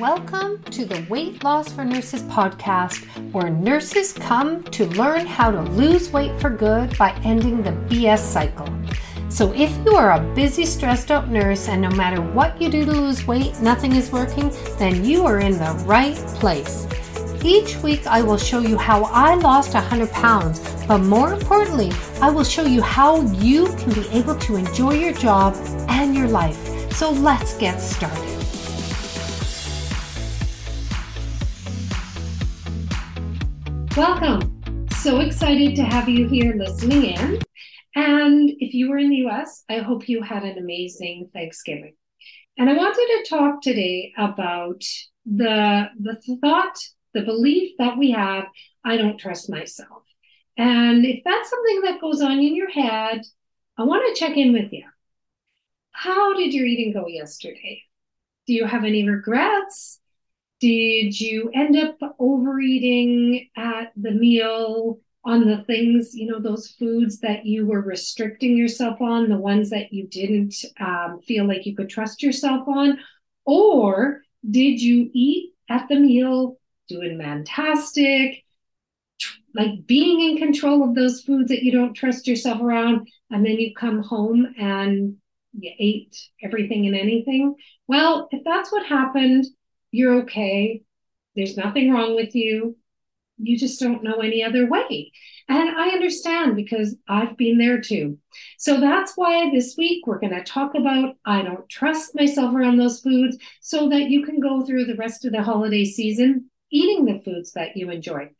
Welcome to the Weight Loss for Nurses podcast, where nurses come to learn how to lose weight for good by ending the BS cycle. So, if you are a busy, stressed out nurse and no matter what you do to lose weight, nothing is working, then you are in the right place. Each week, I will show you how I lost 100 pounds, but more importantly, I will show you how you can be able to enjoy your job and your life. So, let's get started. Welcome. So excited to have you here listening in. And if you were in the US, I hope you had an amazing Thanksgiving. And I wanted to talk today about the, the thought, the belief that we have I don't trust myself. And if that's something that goes on in your head, I want to check in with you. How did your eating go yesterday? Do you have any regrets? Did you end up overeating at the meal on the things, you know, those foods that you were restricting yourself on, the ones that you didn't um, feel like you could trust yourself on? Or did you eat at the meal doing fantastic, like being in control of those foods that you don't trust yourself around, and then you come home and you ate everything and anything? Well, if that's what happened, you're okay. There's nothing wrong with you. You just don't know any other way. And I understand because I've been there too. So that's why this week we're going to talk about I don't trust myself around those foods so that you can go through the rest of the holiday season eating the foods that you enjoy.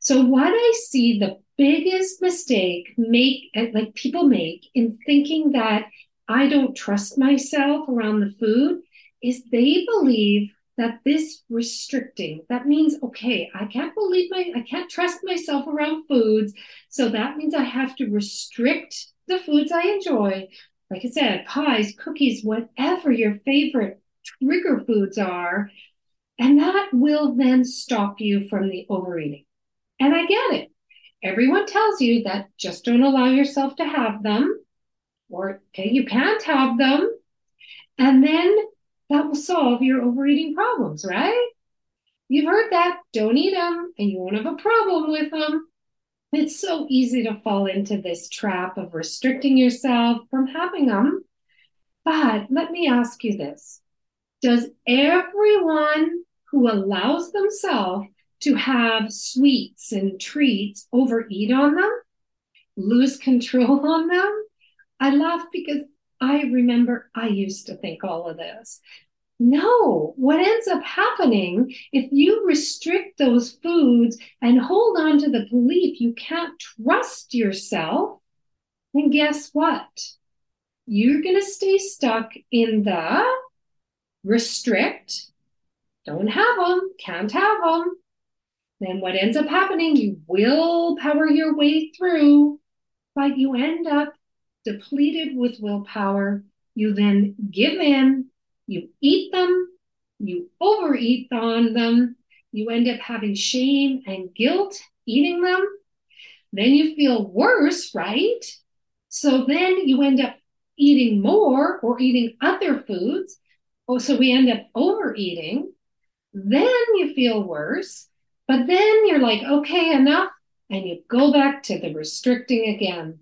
So what I see the biggest mistake make eh, like people make in thinking that I don't trust myself around the food is they believe that this restricting that means okay i can't believe my i can't trust myself around foods. So that means i have to restrict the foods i enjoy. Like i said pies cookies whatever your favorite trigger foods are. And that will then stop you from the overeating. And i get it. Everyone tells you that just don't allow yourself to have them or okay you can't have them. And then that will solve your overeating problems, right? You've heard that. Don't eat them and you won't have a problem with them. It's so easy to fall into this trap of restricting yourself from having them. But let me ask you this Does everyone who allows themselves to have sweets and treats overeat on them? Lose control on them? I laugh because I remember I used to think all of this. No, what ends up happening if you restrict those foods and hold on to the belief you can't trust yourself, then guess what? You're going to stay stuck in the restrict, don't have them, can't have them. Then what ends up happening, you will power your way through, but you end up depleted with willpower. You then give in, you eat them, you overeat on them, you end up having shame and guilt eating them. Then you feel worse, right? So then you end up eating more or eating other foods. Oh, so we end up overeating. Then you feel worse. But then you're like, okay, enough. And you go back to the restricting again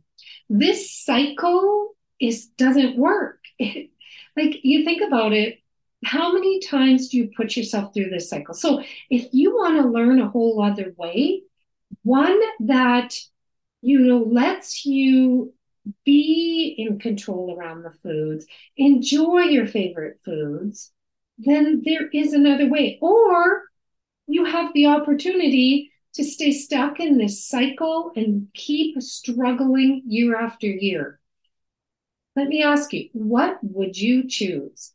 this cycle is doesn't work. It, like you think about it, how many times do you put yourself through this cycle? So if you want to learn a whole other way, one that you know lets you be in control around the foods, enjoy your favorite foods, then there is another way. Or you have the opportunity to stay stuck in this cycle and keep struggling year after year. Let me ask you, what would you choose?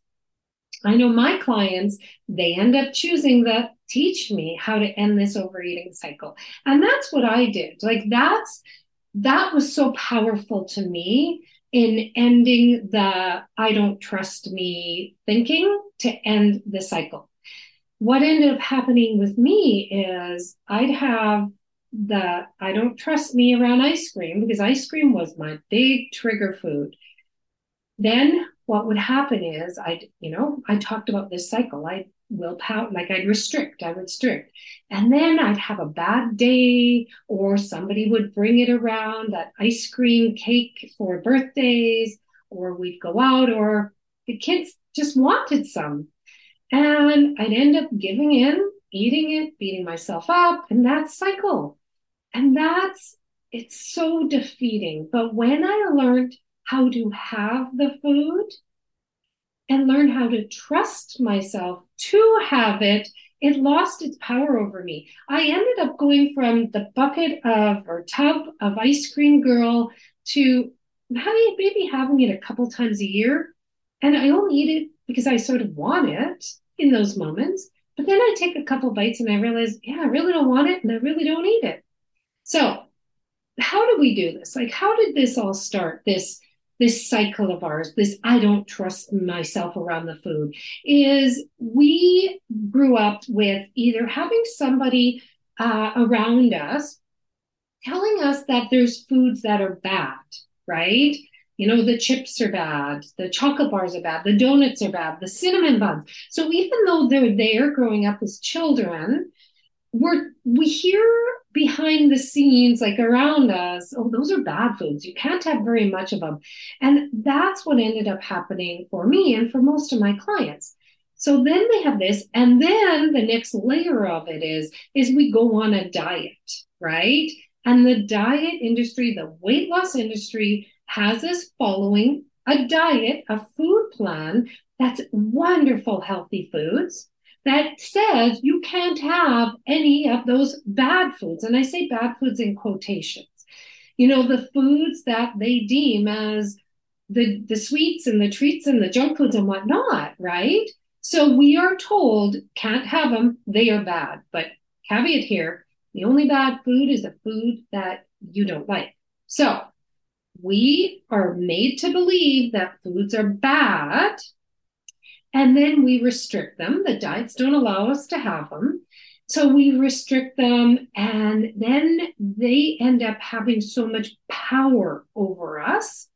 I know my clients, they end up choosing the teach me how to end this overeating cycle. And that's what I did. Like that's that was so powerful to me in ending the I don't trust me thinking to end the cycle what ended up happening with me is I'd have the I don't trust me around ice cream because ice cream was my big trigger food. Then what would happen is I'd, you know, I talked about this cycle. I will pout, like I'd restrict, I would restrict. And then I'd have a bad day, or somebody would bring it around that ice cream cake for birthdays, or we'd go out, or the kids just wanted some. And I'd end up giving in, eating it, beating myself up, and that cycle. And that's, it's so defeating. But when I learned how to have the food and learn how to trust myself to have it, it lost its power over me. I ended up going from the bucket of or tub of ice cream girl to having maybe having it a couple times a year. And I only eat it because I sort of want it in those moments. But then I take a couple bites and I realize, yeah, I really don't want it and I really don't eat it. So, how do we do this? Like, how did this all start? This this cycle of ours, this I don't trust myself around the food, is we grew up with either having somebody uh, around us telling us that there's foods that are bad, right? You know, the chips are bad, the chocolate bars are bad, the donuts are bad, the cinnamon buns. So even though they're there growing up as children, we're we hear behind the scenes like around us oh those are bad foods. You can't have very much of them and that's what ended up happening for me and for most of my clients. So then they have this and then the next layer of it is is we go on a diet right? And the diet industry the weight loss industry has us following a diet a food plan that's wonderful healthy foods that says you can't have any of those bad foods. And I say bad foods in quotations. You know, the foods that they deem as the, the sweets and the treats and the junk foods and whatnot, right? So we are told can't have them, they are bad. But caveat here the only bad food is a food that you don't like. So we are made to believe that foods are bad and then we restrict them. The diets don't allow us to have them. So we restrict them, and then they end up having so much power over us.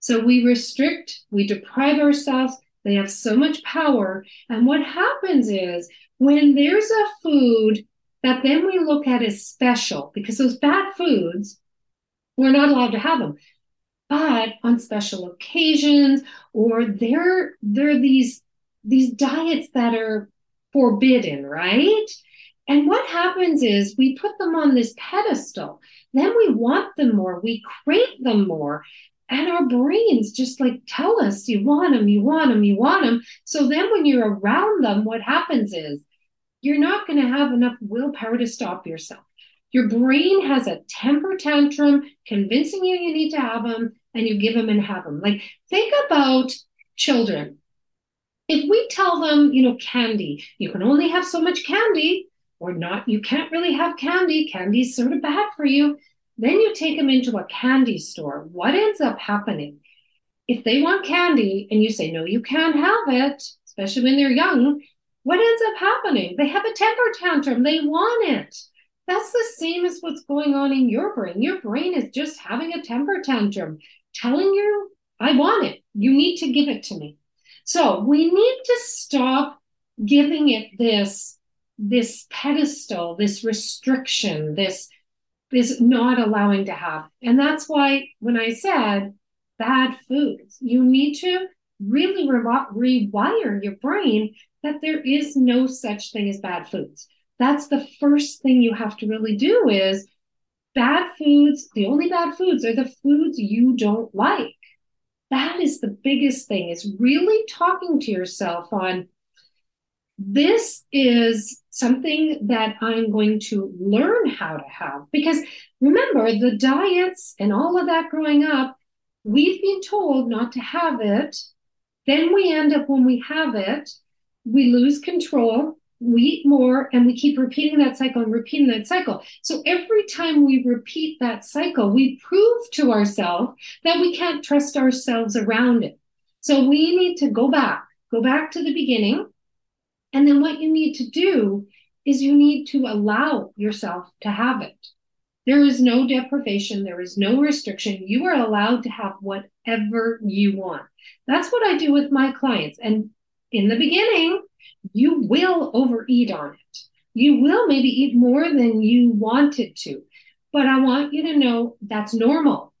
So we restrict, we deprive ourselves, they have so much power. And what happens is when there's a food that then we look at as special, because those bad foods, we're not allowed to have them. But on special occasions, or they're they're these these diets that are forbidden, right? And what happens is we put them on this pedestal. Then we want them more, we crave them more. And our brains just like tell us, you want them, you want them, you want them. So then when you're around them, what happens is you're not going to have enough willpower to stop yourself. Your brain has a temper tantrum convincing you you need to have them, and you give them and have them. Like, think about children if we tell them, you know, candy, you can only have so much candy, or not, you can't really have candy, candy's sort of bad for you, then you take them into a candy store. What ends up happening? If they want candy and you say, no, you can't have it, especially when they're young, what ends up happening? They have a temper tantrum, they want it. That's the same as what's going on in your brain. Your brain is just having a temper tantrum, telling you, I want it. You need to give it to me. So we need to stop giving it this this pedestal, this restriction, this this not allowing to have. And that's why when I said bad foods, you need to really re- rewire your brain that there is no such thing as bad foods. That's the first thing you have to really do is bad foods, the only bad foods are the foods you don't like that is the biggest thing is really talking to yourself on this is something that I'm going to learn how to have. Because remember, the diets and all of that growing up, we've been told not to have it. Then we end up, when we have it, we lose control we eat more and we keep repeating that cycle and repeating that cycle. So every time we repeat that cycle, we prove to ourselves that we can't trust ourselves around it. So we need to go back, go back to the beginning. And then what you need to do is you need to allow yourself to have it. There is no deprivation, there is no restriction. You are allowed to have whatever you want. That's what I do with my clients. And in the beginning, you will overeat on it. You will maybe eat more than you wanted to. But I want you to know that's normal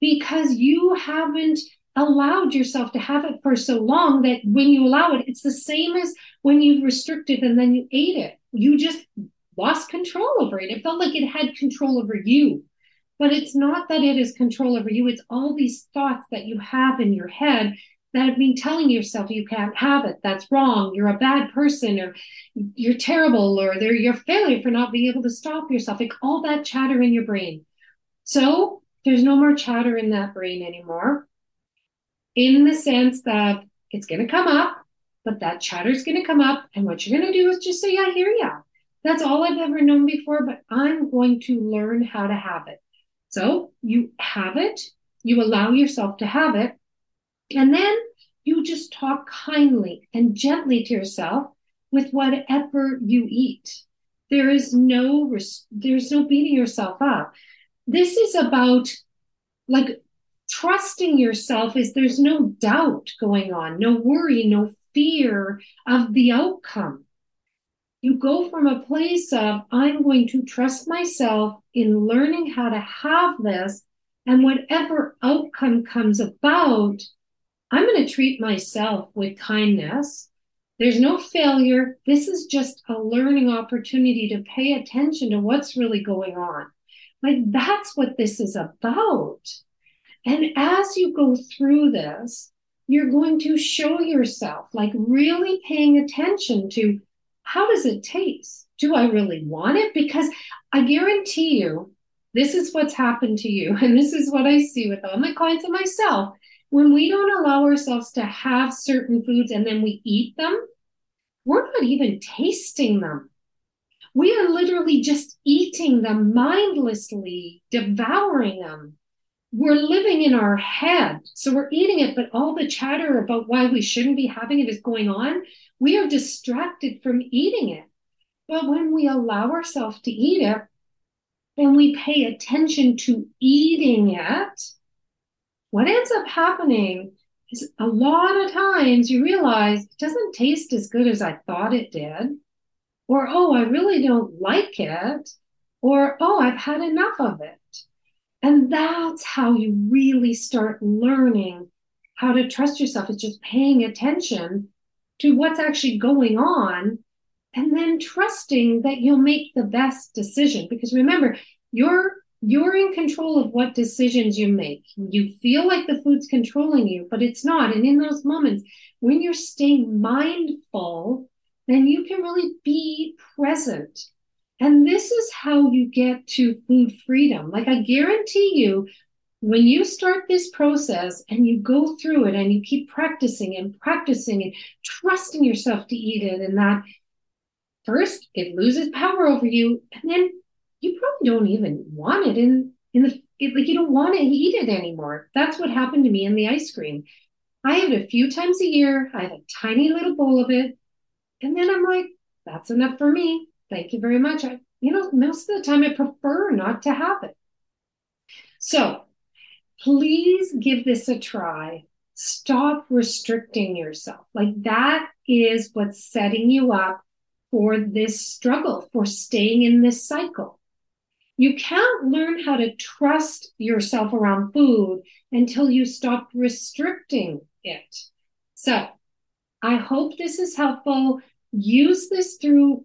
because you haven't allowed yourself to have it for so long that when you allow it, it's the same as when you've restricted and then you ate it. You just lost control over it. It felt like it had control over you. But it's not that it has control over you, it's all these thoughts that you have in your head that have been telling yourself you can't have it. That's wrong. You're a bad person, or you're terrible, or they're your failure for not being able to stop yourself. Like all that chatter in your brain. So there's no more chatter in that brain anymore. In the sense that it's going to come up, but that chatter's going to come up, and what you're going to do is just say, "I hear you." That's all I've ever known before, but I'm going to learn how to have it. So you have it, you allow yourself to have it, and then you just talk kindly and gently to yourself with whatever you eat. There is no there's no beating yourself up. This is about like trusting yourself is there's no doubt going on, no worry, no fear of the outcome. You go from a place of, I'm going to trust myself in learning how to have this, and whatever outcome comes about, I'm going to treat myself with kindness. There's no failure. This is just a learning opportunity to pay attention to what's really going on. Like that's what this is about. And as you go through this, you're going to show yourself, like really paying attention to how does it taste? Do I really want it? Because I guarantee you, this is what's happened to you. And this is what I see with all my clients and myself when we don't allow ourselves to have certain foods and then we eat them, we're not even tasting them. We are literally just eating them mindlessly, devouring them. We're living in our head. So we're eating it, but all the chatter about why we shouldn't be having it is going on. We are distracted from eating it. But when we allow ourselves to eat it and we pay attention to eating it, what ends up happening is a lot of times you realize it doesn't taste as good as I thought it did. Or, oh, I really don't like it. Or, oh, I've had enough of it. And that's how you really start learning how to trust yourself. It's just paying attention to what's actually going on and then trusting that you'll make the best decision. Because remember, you're you're in control of what decisions you make. You feel like the food's controlling you, but it's not. And in those moments, when you're staying mindful, then you can really be present. And this is how you get to food freedom. Like I guarantee you, when you start this process and you go through it and you keep practicing and practicing and trusting yourself to eat it, and that first it loses power over you, and then you probably don't even want it in in the like you don't want to eat it anymore. That's what happened to me in the ice cream. I have it a few times a year. I have a tiny little bowl of it, and then I'm like, that's enough for me. Thank you very much. I, you know, most of the time I prefer not to have it. So please give this a try. Stop restricting yourself. Like that is what's setting you up for this struggle, for staying in this cycle. You can't learn how to trust yourself around food until you stop restricting it. So I hope this is helpful. Use this through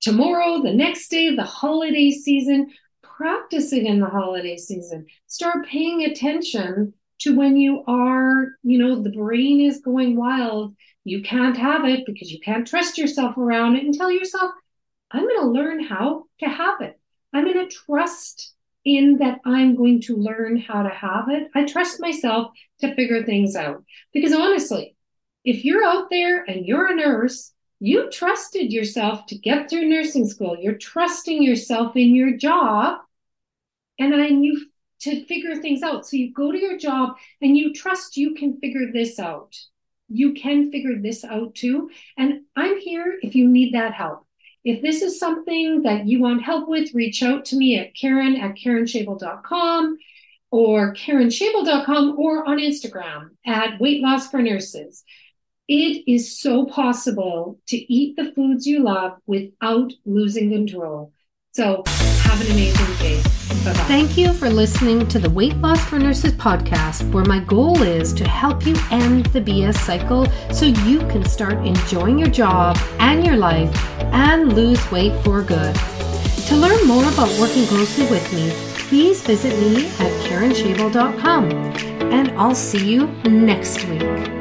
tomorrow, the next day, the holiday season. Practice it in the holiday season. Start paying attention to when you are, you know, the brain is going wild. You can't have it because you can't trust yourself around it and tell yourself, I'm going to learn how to have it. I'm going to trust in that I'm going to learn how to have it. I trust myself to figure things out. Because honestly, if you're out there and you're a nurse, you trusted yourself to get through nursing school. You're trusting yourself in your job. And I knew to figure things out. So you go to your job and you trust you can figure this out. You can figure this out too. And I'm here if you need that help. If this is something that you want help with, reach out to me at Karen at KarenShabel.com. or KarenShabel.com or on Instagram at Weight Loss for Nurses. It is so possible to eat the foods you love without losing control. So have an amazing day. Bye-bye. Thank you for listening to the Weight Loss for Nurses podcast, where my goal is to help you end the BS cycle so you can start enjoying your job and your life and lose weight for good. To learn more about working closely with me, please visit me at KarenShabel.com. And I'll see you next week.